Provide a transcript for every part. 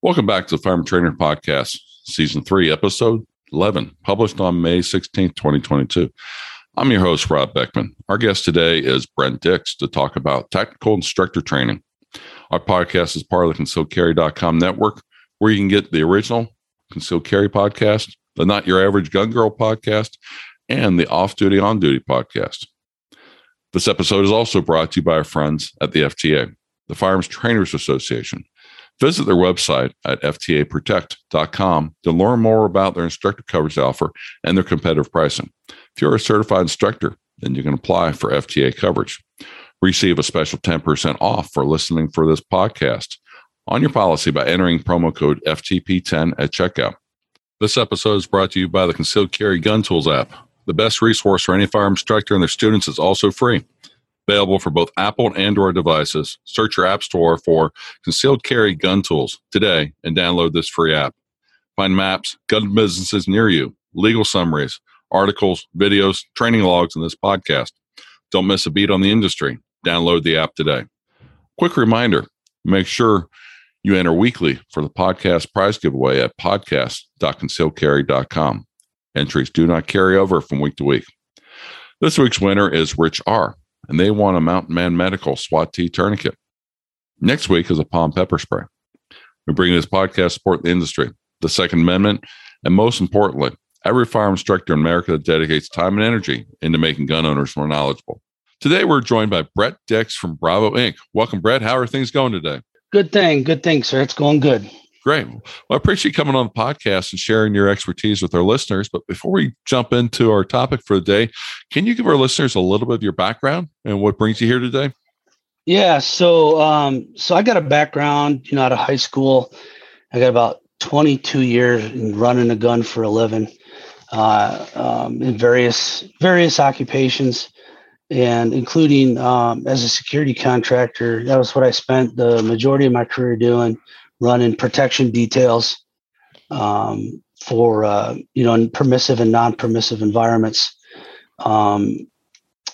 Welcome back to the Firearm Trainer Podcast, Season 3, Episode 11, published on May 16th, 2022. I'm your host, Rob Beckman. Our guest today is Brett Dix to talk about tactical instructor training. Our podcast is part of the concealedcarry.com network, where you can get the original Concealed Carry podcast, the Not Your Average Gun Girl podcast, and the Off Duty On Duty podcast. This episode is also brought to you by our friends at the FTA, the Firearms Trainers Association. Visit their website at ftaprotect.com to learn more about their instructor coverage offer and their competitive pricing. If you're a certified instructor, then you can apply for FTA coverage. Receive a special 10% off for listening for this podcast on your policy by entering promo code FTP10 at checkout. This episode is brought to you by the Concealed Carry Gun Tools app. The best resource for any firearm instructor and their students is also free. Available for both Apple and Android devices. Search your app store for Concealed Carry Gun Tools today and download this free app. Find maps, gun businesses near you, legal summaries, articles, videos, training logs, and this podcast. Don't miss a beat on the industry. Download the app today. Quick reminder make sure you enter weekly for the podcast prize giveaway at podcast.concealcarry.com. Entries do not carry over from week to week. This week's winner is Rich R and they want a Mountain Man Medical SWAT T tourniquet. Next week is a palm pepper spray. We bring this podcast support the industry, the Second Amendment, and most importantly, every firearm instructor in America that dedicates time and energy into making gun owners more knowledgeable. Today, we're joined by Brett Dix from Bravo Inc. Welcome, Brett. How are things going today? Good thing. Good thing, sir. It's going good. Great. Well, I appreciate you coming on the podcast and sharing your expertise with our listeners. But before we jump into our topic for the day, can you give our listeners a little bit of your background and what brings you here today? Yeah. So, um, so I got a background, you know, out of high school. I got about 22 years in running a gun for a living, uh, um, in various various occupations, and including um, as a security contractor. That was what I spent the majority of my career doing running protection details um, for uh, you know in permissive and non-permissive environments. Um,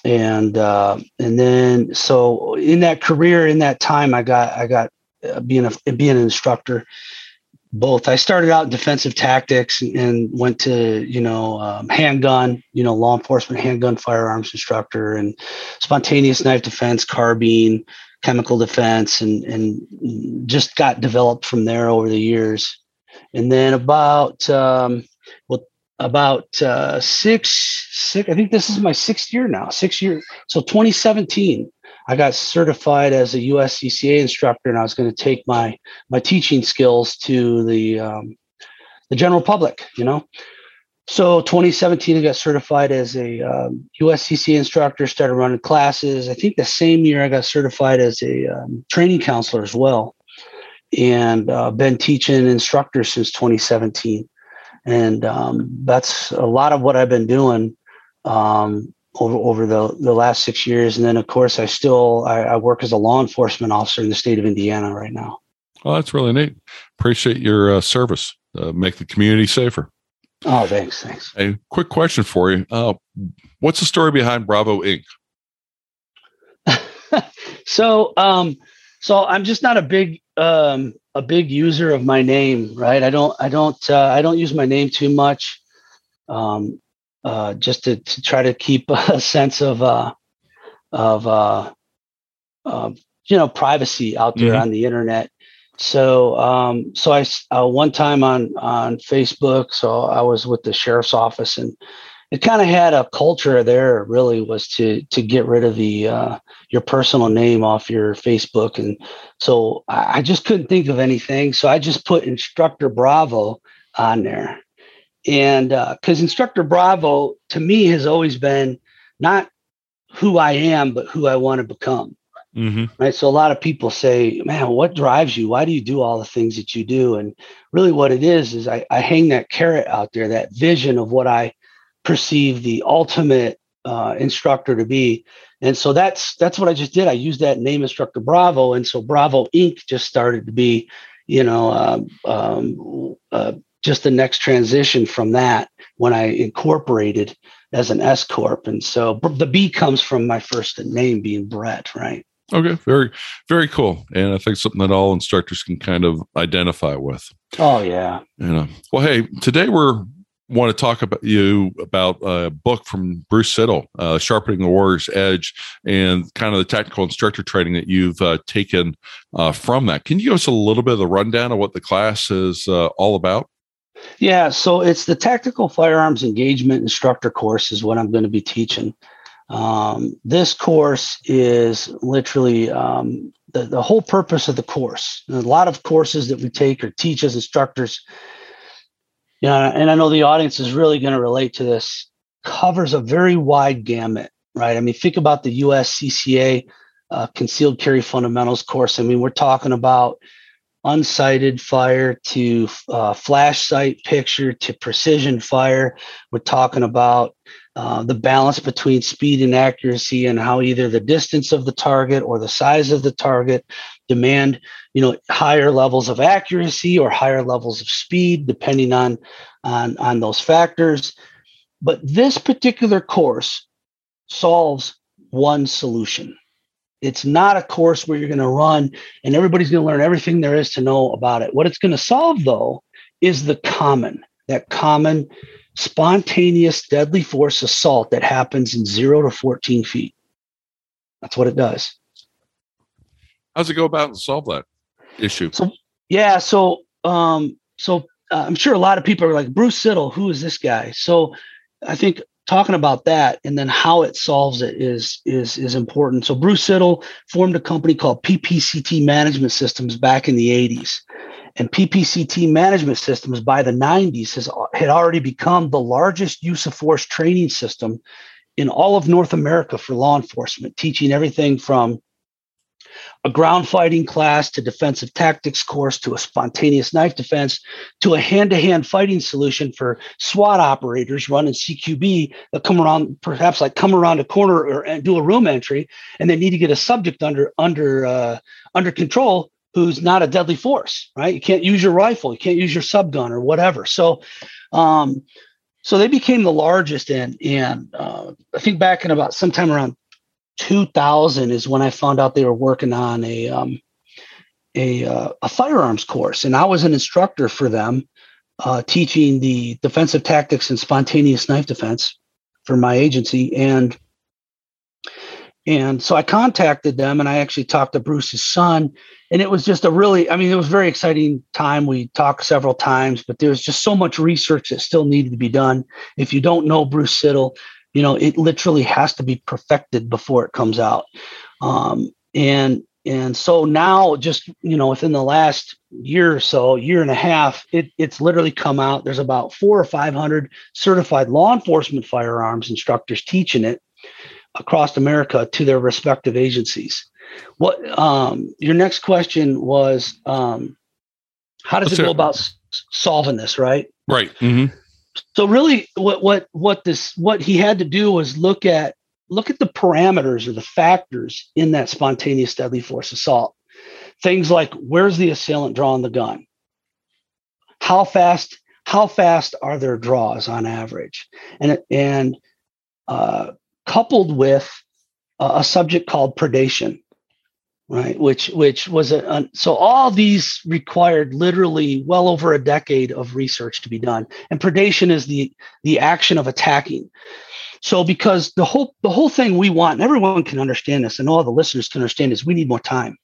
and uh, and then so in that career in that time i got i got uh, being a being an instructor both i started out in defensive tactics and went to you know um, handgun you know law enforcement handgun firearms instructor and spontaneous knife defense carbine chemical defense and and just got developed from there over the years. And then about um, well about uh, six six i think this is my sixth year now six years so 2017 i got certified as a uscca instructor and i was going to take my my teaching skills to the um, the general public you know so 2017, I got certified as a um, USCC instructor, started running classes. I think the same year I got certified as a um, training counselor as well, and uh, been teaching instructors since 2017. And um, that's a lot of what I've been doing um, over over the the last six years. And then of course I still I, I work as a law enforcement officer in the state of Indiana right now. Well, that's really neat. Appreciate your uh, service. Uh, make the community safer. Oh, thanks. Thanks. A quick question for you. Uh, what's the story behind Bravo Inc? so, um, so I'm just not a big, um, a big user of my name, right? I don't, I don't, uh, I don't use my name too much, um, uh, just to, to try to keep a sense of, uh, of, uh, uh, you know, privacy out there mm-hmm. on the internet. So, um, so I uh, one time on on Facebook, so I was with the sheriff's office, and it kind of had a culture there. Really, was to to get rid of the uh, your personal name off your Facebook, and so I, I just couldn't think of anything. So I just put Instructor Bravo on there, and because uh, Instructor Bravo to me has always been not who I am, but who I want to become. Mm-hmm. Right. So a lot of people say, man, what drives you? Why do you do all the things that you do? And really what it is, is I, I hang that carrot out there, that vision of what I perceive the ultimate uh, instructor to be. And so that's that's what I just did. I used that name instructor Bravo. And so Bravo Inc. just started to be, you know, um, um, uh, just the next transition from that when I incorporated as an S corp. And so the B comes from my first name being Brett, right? Okay, very, very cool, and I think something that all instructors can kind of identify with. Oh yeah. You know, well, hey, today we're want to talk about you about a book from Bruce Siddle, uh, "Sharpening the Warrior's Edge," and kind of the tactical instructor training that you've uh, taken uh, from that. Can you give us a little bit of the rundown of what the class is uh, all about? Yeah, so it's the Tactical Firearms Engagement Instructor course is what I'm going to be teaching. Um, this course is literally um, the, the whole purpose of the course. A lot of courses that we take or teach as instructors, you know, and I know the audience is really going to relate to this, covers a very wide gamut, right? I mean, think about the USCCA uh, Concealed Carry Fundamentals course. I mean, we're talking about unsighted fire to uh, flash sight picture to precision fire. We're talking about uh, the balance between speed and accuracy and how either the distance of the target or the size of the target demand you know higher levels of accuracy or higher levels of speed depending on on on those factors. But this particular course solves one solution. It's not a course where you're going to run and everybody's going to learn everything there is to know about it. What it's going to solve though is the common that common spontaneous deadly force assault that happens in zero to 14 feet. That's what it does. How's it go about and solve that issue? So, yeah. So, um, so uh, I'm sure a lot of people are like Bruce Siddle. Who is this guy? So, I think talking about that and then how it solves it is is is important. So, Bruce Siddle formed a company called PPCT Management Systems back in the 80s, and PPCT management systems by the 90s has, had already become the largest use of force training system in all of North America for law enforcement, teaching everything from a ground fighting class to defensive tactics course to a spontaneous knife defense to a hand-to-hand fighting solution for SWAT operators running CQB that come around perhaps like come around a corner or and do a room entry and they need to get a subject under under uh, under control who's not a deadly force, right? You can't use your rifle, you can't use your subgun or whatever. So, um, so they became the largest, and and uh, I think back in about sometime around 2000 is when I found out they were working on a um, a, uh, a firearms course, and I was an instructor for them, uh, teaching the defensive tactics and spontaneous knife defense for my agency, and and so I contacted them and I actually talked to Bruce's son. And it was just a really, I mean, it was very exciting time. We talked several times, but there's just so much research that still needed to be done. If you don't know Bruce Siddle, you know, it literally has to be perfected before it comes out. Um, and and so now just you know within the last year or so year and a half it, it's literally come out there's about four or five hundred certified law enforcement firearms instructors teaching it across America to their respective agencies. What um, your next question was? Um, how does Let's it go about s- solving this? Right. Right. Mm-hmm. So really, what what what this what he had to do was look at look at the parameters or the factors in that spontaneous deadly force assault. Things like where's the assailant drawing the gun? How fast how fast are their draws on average? And and uh, coupled with a subject called predation right? Which which was a, a, so all these required literally well over a decade of research to be done. And predation is the the action of attacking. So because the whole the whole thing we want and everyone can understand this and all the listeners can understand is we need more time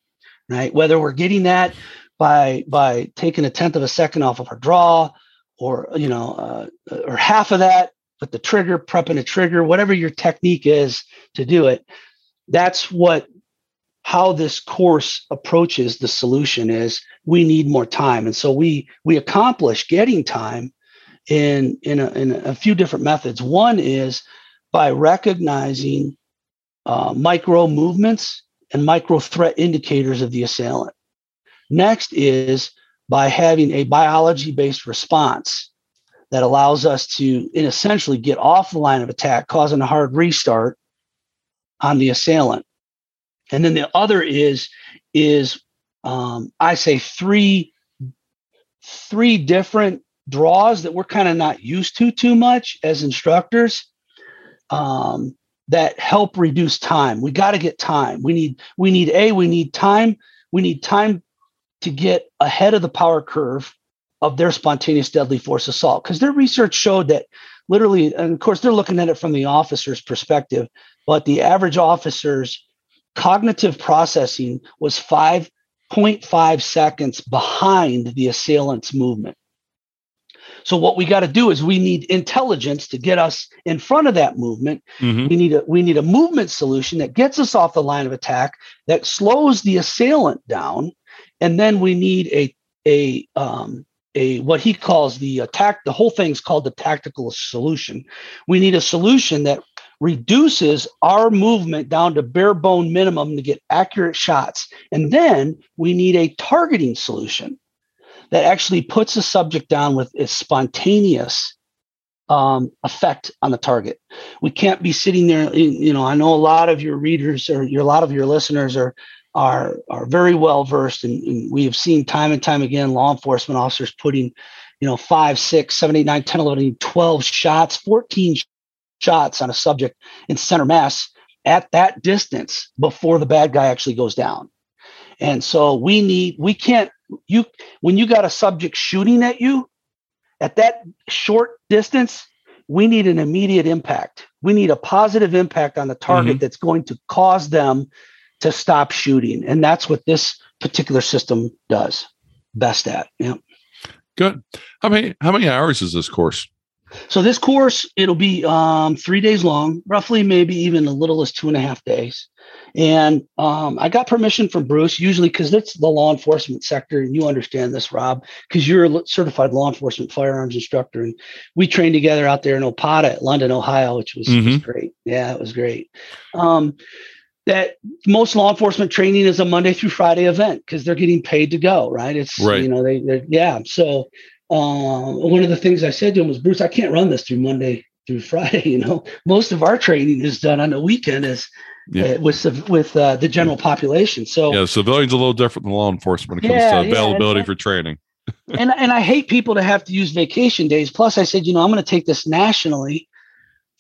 right? Whether we're getting that by by taking a tenth of a second off of our draw or you know uh, or half of that with the trigger, prepping a trigger, whatever your technique is to do it. That's what how this course approaches the solution is we need more time. And so we we accomplish getting time in in a, in a few different methods. One is by recognizing uh, micro movements and micro threat indicators of the assailant. Next is by having a biology based response that allows us to, in essentially, get off the line of attack, causing a hard restart on the assailant. And then the other is is um, I say three three different draws that we're kind of not used to too much as instructors. Um, that help reduce time. We got to get time. We need we need a we need time. We need time to get ahead of the power curve of their spontaneous deadly force assault because their research showed that literally and of course they're looking at it from the officer's perspective but the average officer's cognitive processing was 5.5 seconds behind the assailant's movement so what we got to do is we need intelligence to get us in front of that movement. Mm-hmm. We need a we need a movement solution that gets us off the line of attack, that slows the assailant down, and then we need a a um, a what he calls the attack. The whole thing's called the tactical solution. We need a solution that reduces our movement down to bare bone minimum to get accurate shots, and then we need a targeting solution that actually puts the subject down with a spontaneous um, effect on the target. We can't be sitting there. You know, I know a lot of your readers or your, a lot of your listeners are are are very well versed, and, and, we have seen time and time again law enforcement officers putting, you know, five, six, seven, eight, nine, 10, 11, 12 shots, 14 shots on a subject in center mass at that distance before the bad guy actually goes down. And so we need, we can't you when you got a subject shooting at you at that short distance we need an immediate impact we need a positive impact on the target mm-hmm. that's going to cause them to stop shooting and that's what this particular system does best at yeah good how many how many hours is this course so this course it'll be um, three days long roughly maybe even a little as two and a half days and um, I got permission from Bruce, usually because it's the law enforcement sector, and you understand this, Rob, because you're a certified law enforcement firearms instructor, and we trained together out there in OPOTA at London, Ohio, which was, mm-hmm. was great. Yeah, it was great. Um, that most law enforcement training is a Monday through Friday event because they're getting paid to go, right? It's right. you know they they yeah. So uh, one of the things I said to him was, Bruce, I can't run this through Monday through Friday. You know, most of our training is done on the weekend as yeah. uh, with with uh, the general population. So yeah, civilians a little different than law enforcement when it comes yeah, to availability yeah, for training. and and I hate people to have to use vacation days. Plus, I said, you know, I'm going to take this nationally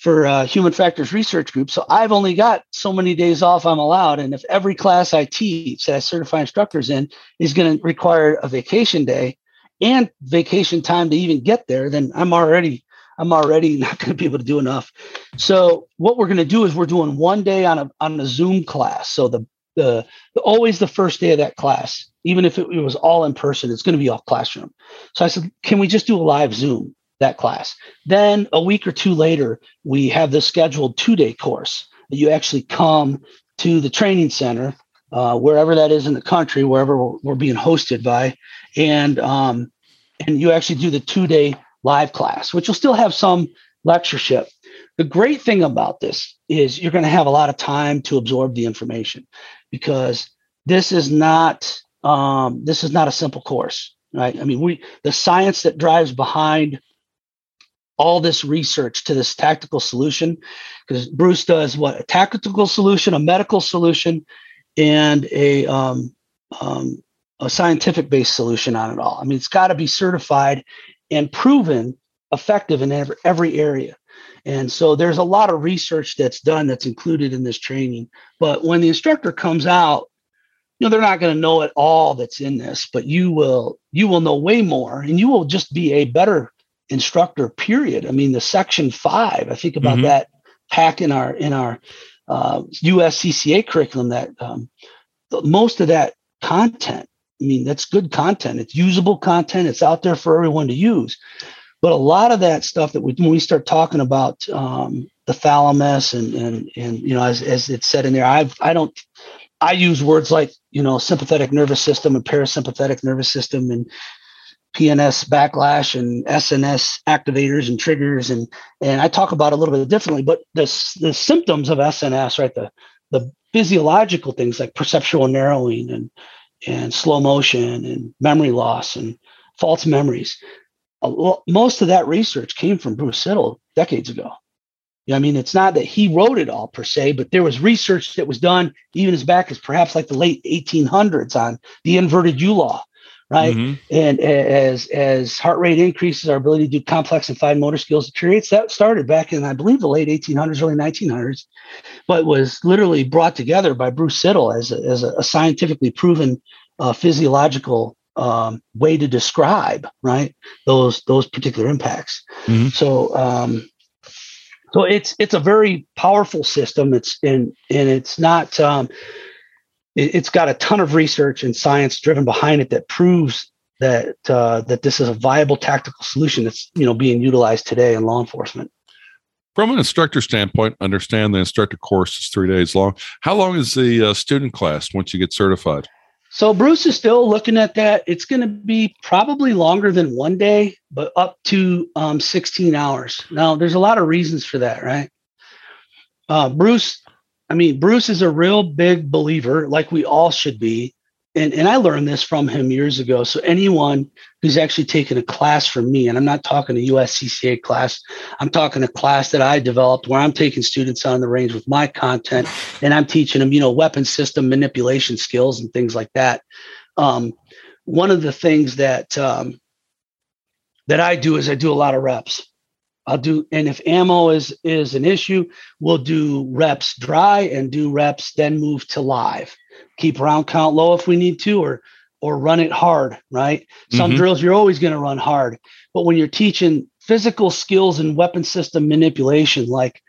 for uh, human factors research group. So I've only got so many days off I'm allowed. And if every class I teach that I certify instructors in is going to require a vacation day and vacation time to even get there, then I'm already I'm already not going to be able to do enough. So what we're going to do is we're doing one day on a on a Zoom class. So the the, the always the first day of that class, even if it, it was all in person, it's going to be all classroom. So I said, can we just do a live Zoom that class? Then a week or two later, we have the scheduled two day course you actually come to the training center, uh, wherever that is in the country, wherever we're, we're being hosted by, and um, and you actually do the two day live class, which will still have some lectureship. The great thing about this is you're going to have a lot of time to absorb the information because this is not um, this is not a simple course, right? I mean, we the science that drives behind all this research to this tactical solution, because Bruce does what a tactical solution, a medical solution, and a um, um, a scientific based solution on it all. I mean, it's got to be certified and proven effective in every, every area. And so there's a lot of research that's done that's included in this training. But when the instructor comes out, you know, they're not going to know it all that's in this, but you will you will know way more and you will just be a better instructor, period. I mean, the section five, I think about mm-hmm. that pack in our in our uh, USCCA curriculum that um, most of that content I mean, that's good content. It's usable content. It's out there for everyone to use. But a lot of that stuff that we, when we start talking about um, the thalamus and and and you know, as, as it's said in there, I've I don't I use words like you know sympathetic nervous system and parasympathetic nervous system and PNS backlash and SNS activators and triggers and and I talk about a little bit differently, but the the symptoms of SNS, right? The the physiological things like perceptual narrowing and and slow motion and memory loss and false memories. Most of that research came from Bruce Siddle decades ago. I mean, it's not that he wrote it all per se, but there was research that was done even as back as perhaps like the late 1800s on the inverted U law, right? Mm-hmm. And as as heart rate increases, our ability to do complex and fine motor skills deteriorates. That started back in, I believe, the late 1800s, early 1900s, but was literally brought together by Bruce Siddle as a, as a, scientifically proven uh, physiological um, way to describe right those those particular impacts. Mm-hmm. So um, so it's it's a very powerful system. It's and and it's not um, it, has got a ton of research and science driven behind it that proves that uh, that this is a viable tactical solution that's you know being utilized today in law enforcement. From an instructor standpoint, understand the instructor course is three days long. How long is the uh, student class once you get certified? So Bruce is still looking at that. It's going to be probably longer than one day, but up to um, 16 hours. Now, there's a lot of reasons for that, right? Uh, Bruce, I mean, Bruce is a real big believer, like we all should be, and, and I learned this from him years ago. So anyone who's actually taken a class from me, and I'm not talking a USCCA class, I'm talking a class that I developed where I'm taking students on the range with my content and I'm teaching them, you know, weapon system manipulation skills and things like that. Um, one of the things that um, that I do is I do a lot of reps. I'll do, and if ammo is is an issue, we'll do reps dry and do reps, then move to live keep round count low if we need to, or or run it hard, right? Some mm-hmm. drills you're always going to run hard. But when you're teaching physical skills and weapon system manipulation, like,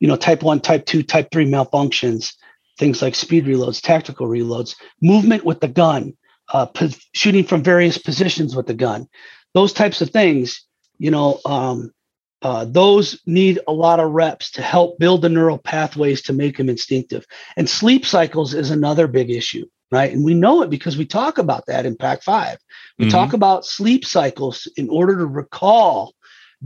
you know, type one, type two, type three malfunctions, things like speed reloads, tactical reloads, movement with the gun, uh, po- shooting from various positions with the gun, those types of things, you know, um, uh, those need a lot of reps to help build the neural pathways to make them instinctive. And sleep cycles is another big issue, right? And we know it because we talk about that in Pack 5. We mm-hmm. talk about sleep cycles in order to recall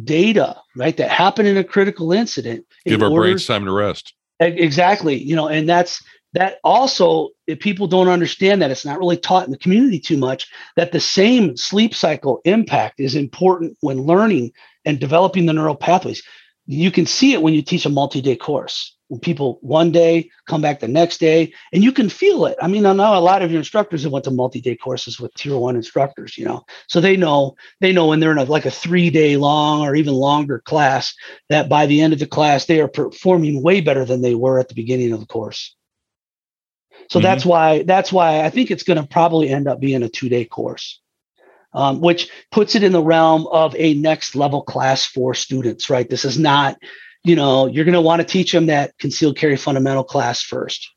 data, right, that happened in a critical incident. Give our order, brains time to rest. Exactly. You know, and that's that also if people don't understand that it's not really taught in the community too much that the same sleep cycle impact is important when learning and developing the neural pathways. You can see it when you teach a multi-day course. When people one day come back the next day, and you can feel it. I mean, I know a lot of your instructors have went to multi-day courses with tier one instructors, you know, so they know they know when they're in a, like a three-day long or even longer class that by the end of the class they are performing way better than they were at the beginning of the course. So mm-hmm. that's why that's why I think it's going to probably end up being a two-day course um, which puts it in the realm of a next level class for students, right? This is not, you know, you're going to want to teach them that concealed carry fundamental class first,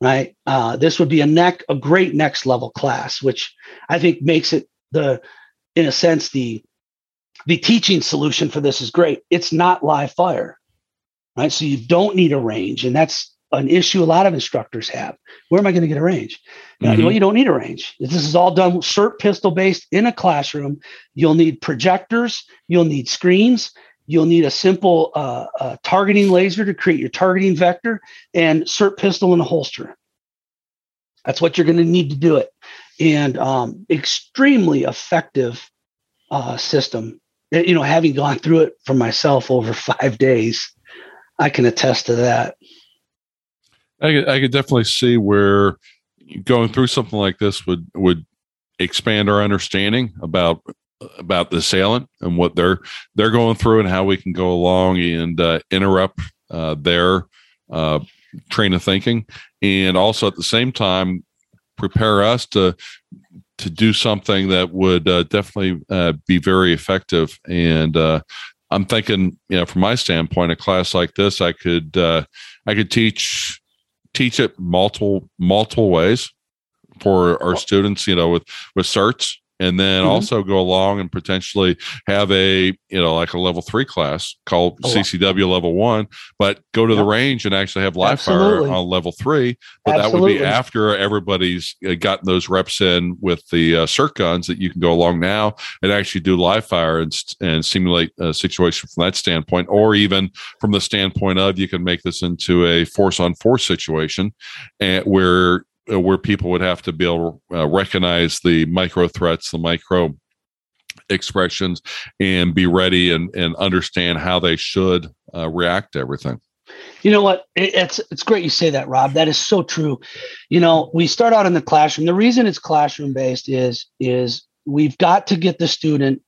right? Uh, this would be a neck, a great next level class, which I think makes it the, in a sense, the the teaching solution for this is great. It's not live fire, right? So you don't need a range, and that's an issue a lot of instructors have. Where am I going to get a range? Mm-hmm. well, you don't need a range. This is all done SIRT pistol based in a classroom. You'll need projectors. You'll need screens. You'll need a simple uh, uh, targeting laser to create your targeting vector and SIRT pistol in a holster. That's what you're going to need to do it. And um, extremely effective uh, system. You know, having gone through it for myself over five days, I can attest to that. I could, I could definitely see where going through something like this would would expand our understanding about about the assailant and what they're they're going through and how we can go along and uh, interrupt uh, their uh, train of thinking. And also at the same time prepare us to to do something that would uh, definitely uh, be very effective. And uh, i'm thinking you know from my standpoint a class like this i could i could teach teach it multiple multiple ways for our students you know with with SIRTs and then mm-hmm. also go along and potentially have a you know like a level three class called oh, CCW level one, but go to the range and actually have live Absolutely. fire on level three. But Absolutely. that would be after everybody's uh, gotten those reps in with the uh, SIRT guns that you can go along now and actually do live fire and, and simulate a situation from that standpoint, or even from the standpoint of you can make this into a force on force situation and eh, where where people would have to be able to uh, recognize the micro threats, the micro expressions, and be ready and, and understand how they should uh, react to everything. You know what? It's it's great you say that, Rob. That is so true. You know, we start out in the classroom. The reason it's classroom based is is we've got to get the student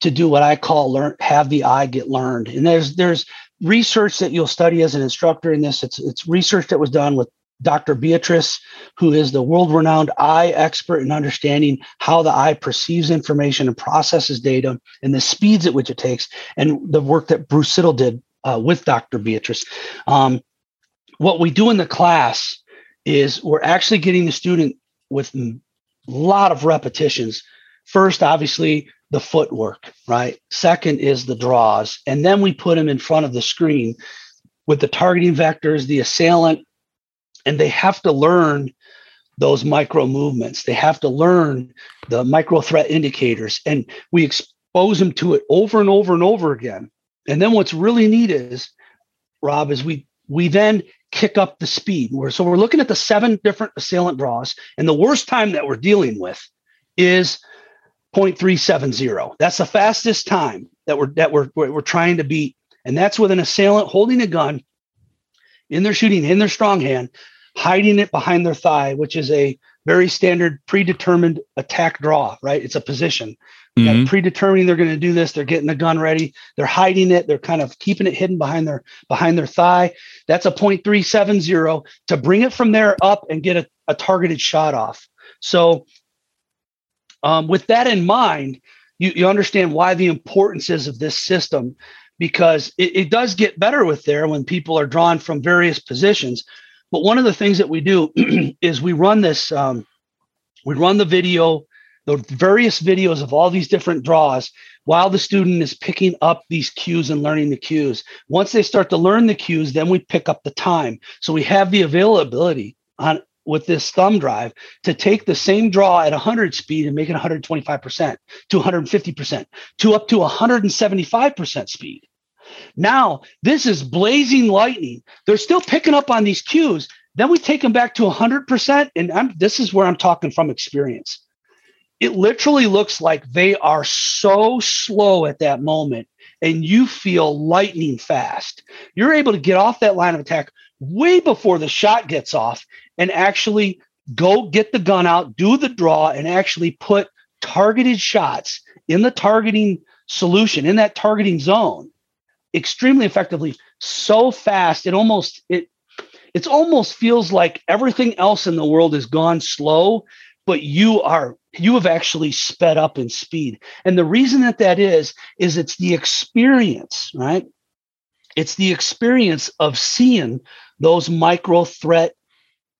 to do what I call learn have the eye get learned. And there's there's research that you'll study as an instructor in this. It's it's research that was done with Dr. Beatrice, who is the world renowned eye expert in understanding how the eye perceives information and processes data and the speeds at which it takes, and the work that Bruce Siddle did uh, with Dr. Beatrice. Um, what we do in the class is we're actually getting the student with a lot of repetitions. First, obviously, the footwork, right? Second is the draws. And then we put them in front of the screen with the targeting vectors, the assailant, and they have to learn those micro movements. They have to learn the micro threat indicators. And we expose them to it over and over and over again. And then what's really neat is, Rob, is we we then kick up the speed. We're, so we're looking at the seven different assailant draws, and the worst time that we're dealing with is 0.370. That's the fastest time that we're that we're we're trying to beat, and that's with an assailant holding a gun in their shooting in their strong hand, hiding it behind their thigh, which is a very standard predetermined attack draw. Right, it's a position. Mm-hmm. Predetermining they're going to do this. They're getting the gun ready. They're hiding it. They're kind of keeping it hidden behind their behind their thigh. That's a 0.370 to bring it from there up and get a, a targeted shot off. So um, with that in mind, you, you understand why the importance is of this system because it, it does get better with there when people are drawn from various positions. But one of the things that we do is we run this, um, we run the video, the various videos of all these different draws while the student is picking up these cues and learning the cues. Once they start to learn the cues, then we pick up the time. So we have the availability on with this thumb drive to take the same draw at 100 speed and make it 125% to 150% to up to 175% speed. Now, this is blazing lightning. They're still picking up on these cues. Then we take them back to 100%. And I'm, this is where I'm talking from experience. It literally looks like they are so slow at that moment, and you feel lightning fast. You're able to get off that line of attack way before the shot gets off and actually go get the gun out, do the draw, and actually put targeted shots in the targeting solution, in that targeting zone, extremely effectively, so fast, it almost it it almost feels like everything else in the world has gone slow, but you are you have actually sped up in speed. And the reason that that is is it's the experience, right? It's the experience of seeing those micro threat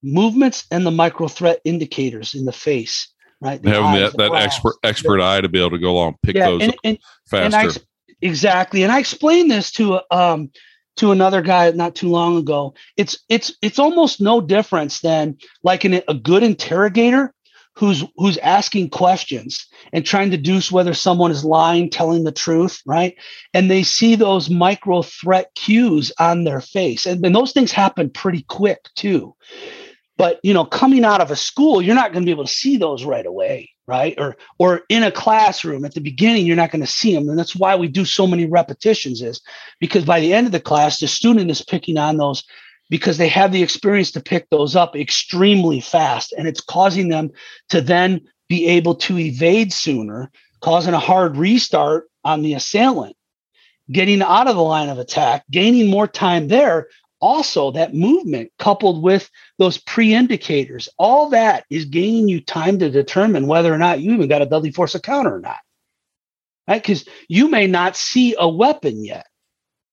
movements and the micro threat indicators in the face, right? The Having eyes, that, that expert expert eye to be able to go along pick yeah, those and, and, faster. And exactly. And I explained this to um to another guy not too long ago. It's it's it's almost no difference than like an, a good interrogator who's who's asking questions and trying to deduce whether someone is lying, telling the truth, right? And they see those micro threat cues on their face. And, and those things happen pretty quick too. But you know, coming out of a school, you're not going to be able to see those right away, right? Or or in a classroom at the beginning, you're not going to see them, and that's why we do so many repetitions. Is because by the end of the class, the student is picking on those because they have the experience to pick those up extremely fast, and it's causing them to then be able to evade sooner, causing a hard restart on the assailant getting out of the line of attack, gaining more time there, also that movement coupled with those pre-indicators all that is gaining you time to determine whether or not you even got a deadly force encounter or not. Right? Because you may not see a weapon yet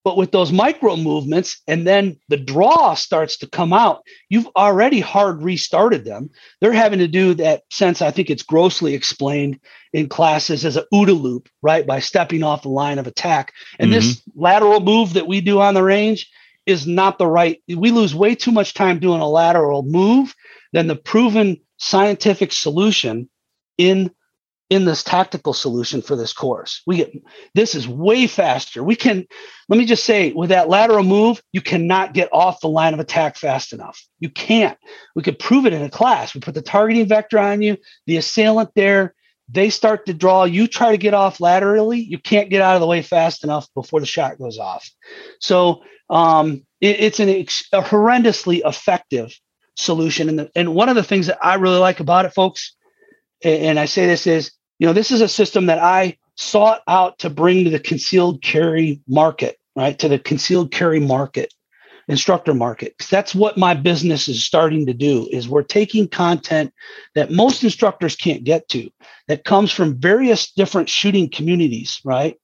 but with those micro movements and then the draw starts to come out you've already hard restarted them. They're having to do that sense i think it's grossly explained in classes as a OODA loop right by stepping off the line of attack. And mm-hmm. this lateral move that we do on the range is not the right. We lose way too much time doing a lateral move than the proven scientific solution in in this tactical solution for this course. We get this is way faster. We can let me just say with that lateral move, you cannot get off the line of attack fast enough. You can't. We could prove it in a class. We put the targeting vector on you, the assailant there, they start to draw, you try to get off laterally, you can't get out of the way fast enough before the shot goes off. So um, it, it's an a horrendously effective solution. And, the, and one of the things that I really like about it, folks, and, and I say this is, you know, this is a system that I sought out to bring to the concealed carry market, right? To the concealed carry market, instructor market. That's what my business is starting to do is we're taking content that most instructors can't get to that comes from various different shooting communities, right?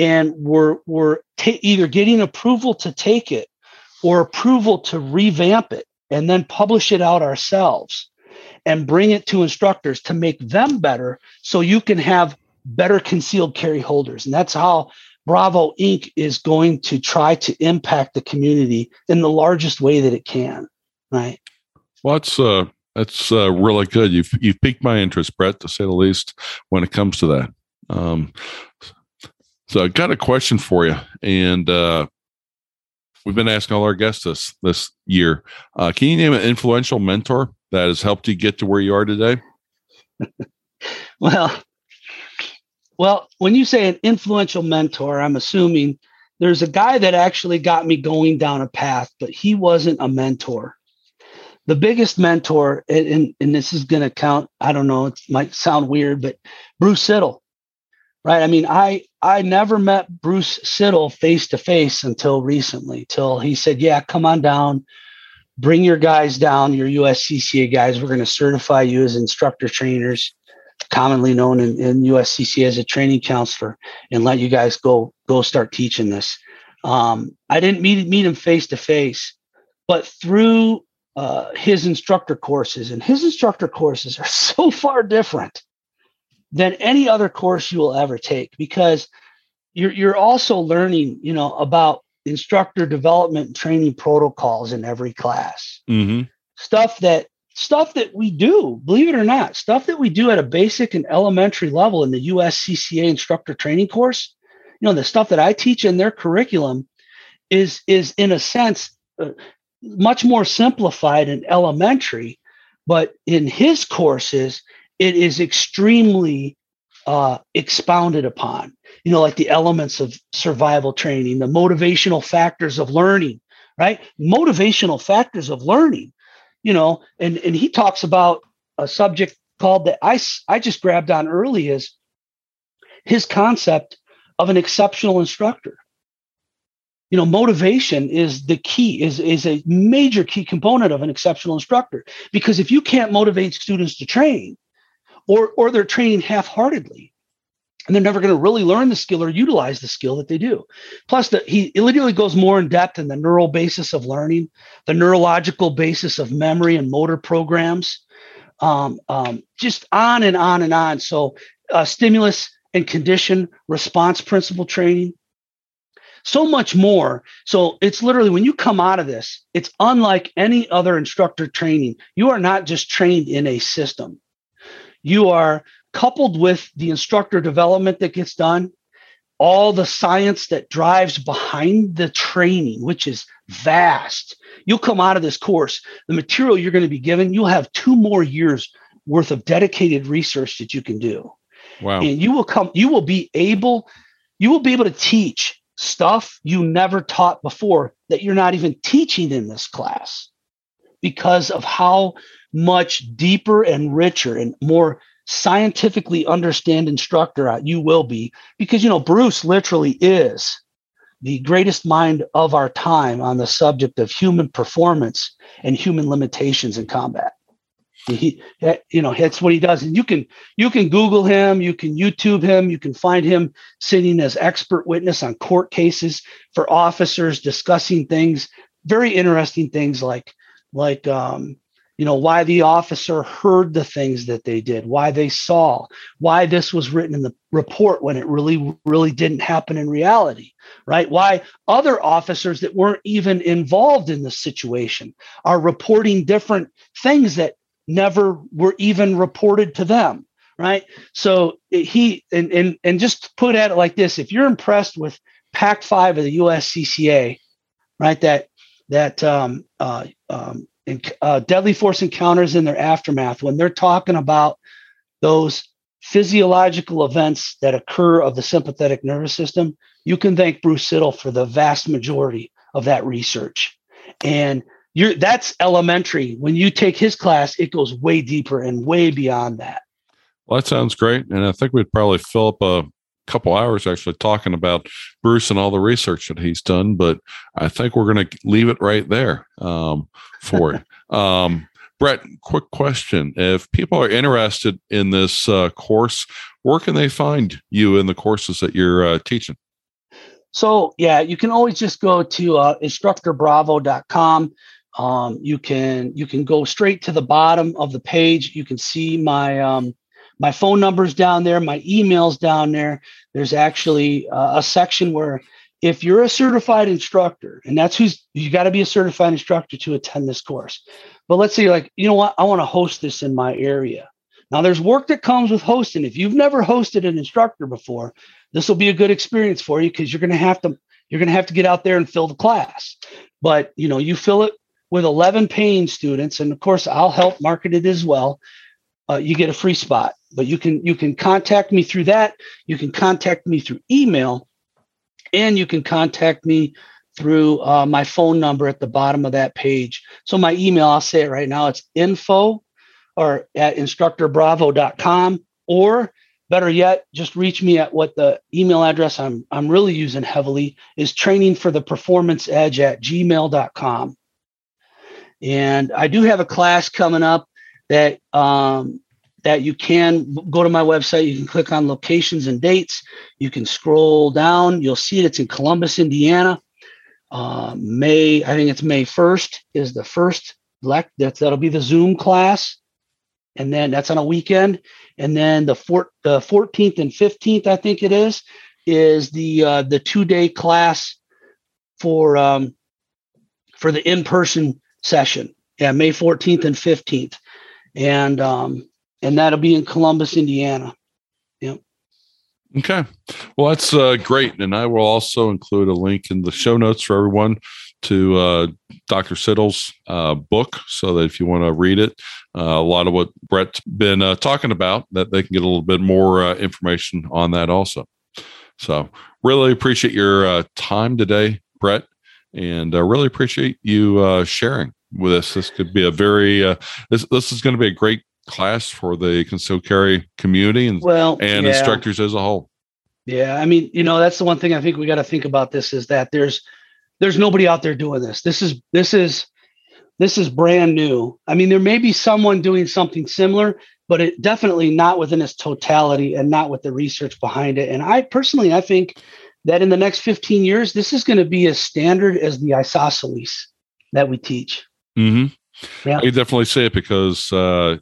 And we're we're ta- either getting approval to take it or approval to revamp it and then publish it out ourselves and bring it to instructors to make them better so you can have better concealed carry holders. And that's how Bravo Inc. is going to try to impact the community in the largest way that it can. Right. Well, that's uh, that's uh, really good. You've you've piqued my interest, Brett, to say the least, when it comes to that. Um, so I got a question for you, and uh, we've been asking all our guests this this year. Uh, can you name an influential mentor that has helped you get to where you are today? well, well, when you say an influential mentor, I'm assuming there's a guy that actually got me going down a path, but he wasn't a mentor. The biggest mentor, and, and, and this is going to count, I don't know, it might sound weird, but Bruce Siddle, right? I mean, I I never met Bruce Siddle face to face until recently, till he said, "Yeah, come on down, bring your guys down, your USCCA guys. We're going to certify you as instructor trainers." commonly known in, in USCC as a training counselor, and let you guys go go start teaching this. Um, I didn't meet meet him face to face, but through uh, his instructor courses, and his instructor courses are so far different than any other course you will ever take because you're you're also learning, you know, about instructor development and training protocols in every class. Mm-hmm. Stuff that stuff that we do, believe it or not, stuff that we do at a basic and elementary level in the USCCA instructor training course, you know, the stuff that I teach in their curriculum is is in a sense uh, much more simplified and elementary, but in his courses it is extremely uh, expounded upon. You know, like the elements of survival training, the motivational factors of learning, right? Motivational factors of learning you know, and and he talks about a subject called that I I just grabbed on early is his concept of an exceptional instructor. You know, motivation is the key, is, is a major key component of an exceptional instructor. Because if you can't motivate students to train, or or they're training half-heartedly, and they're never going to really learn the skill or utilize the skill that they do. Plus, the, he literally goes more in depth in the neural basis of learning, the neurological basis of memory and motor programs, um, um, just on and on and on. So, uh, stimulus and condition response principle training, so much more. So, it's literally when you come out of this, it's unlike any other instructor training. You are not just trained in a system. You are coupled with the instructor development that gets done, all the science that drives behind the training, which is vast. You'll come out of this course, the material you're going to be given, you'll have two more years worth of dedicated research that you can do. Wow. And you will come, you will be able, you will be able to teach stuff you never taught before that you're not even teaching in this class because of how much deeper and richer and more scientifically understand instructor you will be. Because you know bruce literally is the greatest mind of our time on the subject of human performance and human limitations in combat. He you know that's what he does. And you can you can google him you can youtube him you can find him sitting as expert witness on court cases for officers discussing things very interesting things like like um, you know why the officer heard the things that they did why they saw why this was written in the report when it really really didn't happen in reality right? Why other officers that weren't even involved in the situation are reporting different things that never were even reported to them right? So he and and, and just put at it like this if you're impressed with pac 5 of the uscca right that that um, uh, um, uh, deadly force encounters in their aftermath, when they're talking about those physiological events that occur of the sympathetic nervous system, you can thank Bruce Siddle for the vast majority of that research. And you're that's elementary. When you take his class, it goes way deeper and way beyond that. Well, that sounds great. And I think we'd probably fill up a couple hours actually talking about Bruce and all the research that he's done, but I think we're going to leave it right there um, for it. Um, Brett, quick question. If people are interested in this uh, course, where can they find you in the courses that you're uh, teaching? So, yeah, you can always just go to uh, instructorbravo.com. Um, you can you can go straight to the bottom of the page. You can see my um, my phone number's down there, my email's down there. There's actually uh, a section where if you're a certified instructor, and that's who's you got to be a certified instructor to attend this course. But let's say you're like, you know what, I want to host this in my area. Now there's work that comes with hosting. If you've never hosted an instructor before, this will be a good experience for you because you're going to have to you're going to have to get out there and fill the class. But you know, you fill it with 11 paying students, and of course, I'll help market it as well. Uh, you get a free spot, but you can you can contact me through that. You can contact me through email, and you can contact me through uh, my phone number at the bottom of that page. So my email, I'll say it right now. It's info or at instructorbravo.com or better yet, just reach me at what the email address I'm I'm really using heavily is training for the performance edge at gmail.com. And I do have a class coming up that um, that you can go to my website. You can click on locations and dates. You can scroll down. You'll see it. It's in Columbus, Indiana. Uh, May, I think it's May 1st is the first lect. That, that'll be the Zoom class. And then that's on a weekend. And then the, four, the 14th and 15th, I think it is, is the uh, the two day class for um, for the in person session. Yeah, May 14th and 15th, and um, and that'll be in Columbus, Indiana. Yep. Okay. Well, that's uh, great. And I will also include a link in the show notes for everyone to uh, Dr. Siddle's uh, book so that if you want to read it, uh, a lot of what Brett's been uh, talking about, that they can get a little bit more uh, information on that also. So, really appreciate your time today, Brett, and really appreciate you sharing with us. This could be a very, this, this is going to be a great class for the concealed carry community and well and yeah. instructors as a whole. Yeah, I mean, you know, that's the one thing I think we got to think about. This is that there's there's nobody out there doing this. This is this is this is brand new. I mean, there may be someone doing something similar, but it definitely not within its totality and not with the research behind it. And I personally, I think that in the next 15 years, this is going to be as standard as the isosceles that we teach. Mm-hmm. Yeah. I definitely say it because uh,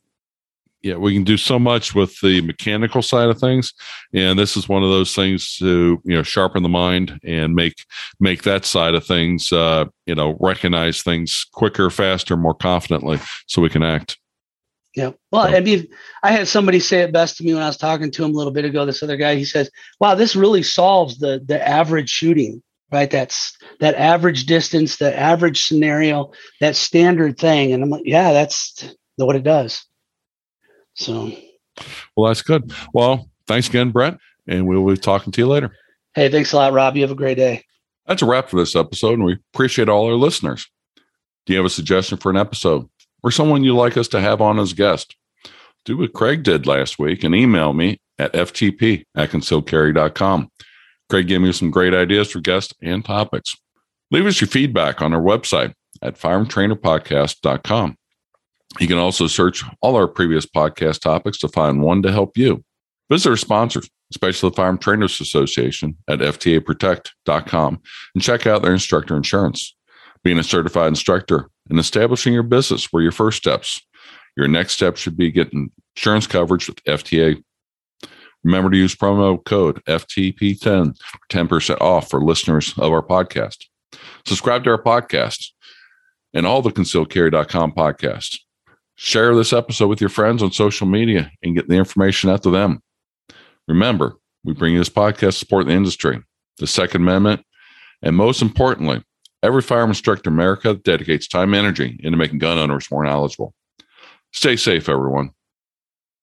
yeah, we can do so much with the mechanical side of things, and this is one of those things to you know sharpen the mind and make make that side of things uh, you know recognize things quicker, faster, more confidently, so we can act. Yeah. Well, so. I mean, I had somebody say it best to me when I was talking to him a little bit ago. This other guy, he says, "Wow, this really solves the the average shooting." Right, that's that average distance, that average scenario, that standard thing, and I'm like, yeah, that's what it does. So, well, that's good. Well, thanks again, Brett, and we'll be talking to you later. Hey, thanks a lot, Rob. You have a great day. That's a wrap for this episode, and we appreciate all our listeners. Do you have a suggestion for an episode or someone you'd like us to have on as guest? Do what Craig did last week and email me at ftp at concealedcarry.com. Craig gave me some great ideas for guests and topics. Leave us your feedback on our website at firearmtrainerpodcast.com. You can also search all our previous podcast topics to find one to help you. Visit our sponsors, especially the Firearm Trainers Association at FTAProtect.com and check out their instructor insurance. Being a certified instructor and establishing your business were your first steps. Your next step should be getting insurance coverage with FTA. Remember to use promo code FTP10 for 10% off for listeners of our podcast. Subscribe to our podcast and all the concealedcarry.com podcasts. Share this episode with your friends on social media and get the information out to them. Remember, we bring you this podcast to support the industry, the Second Amendment, and most importantly, every firearm instructor in America dedicates time and energy into making gun owners more knowledgeable. Stay safe, everyone.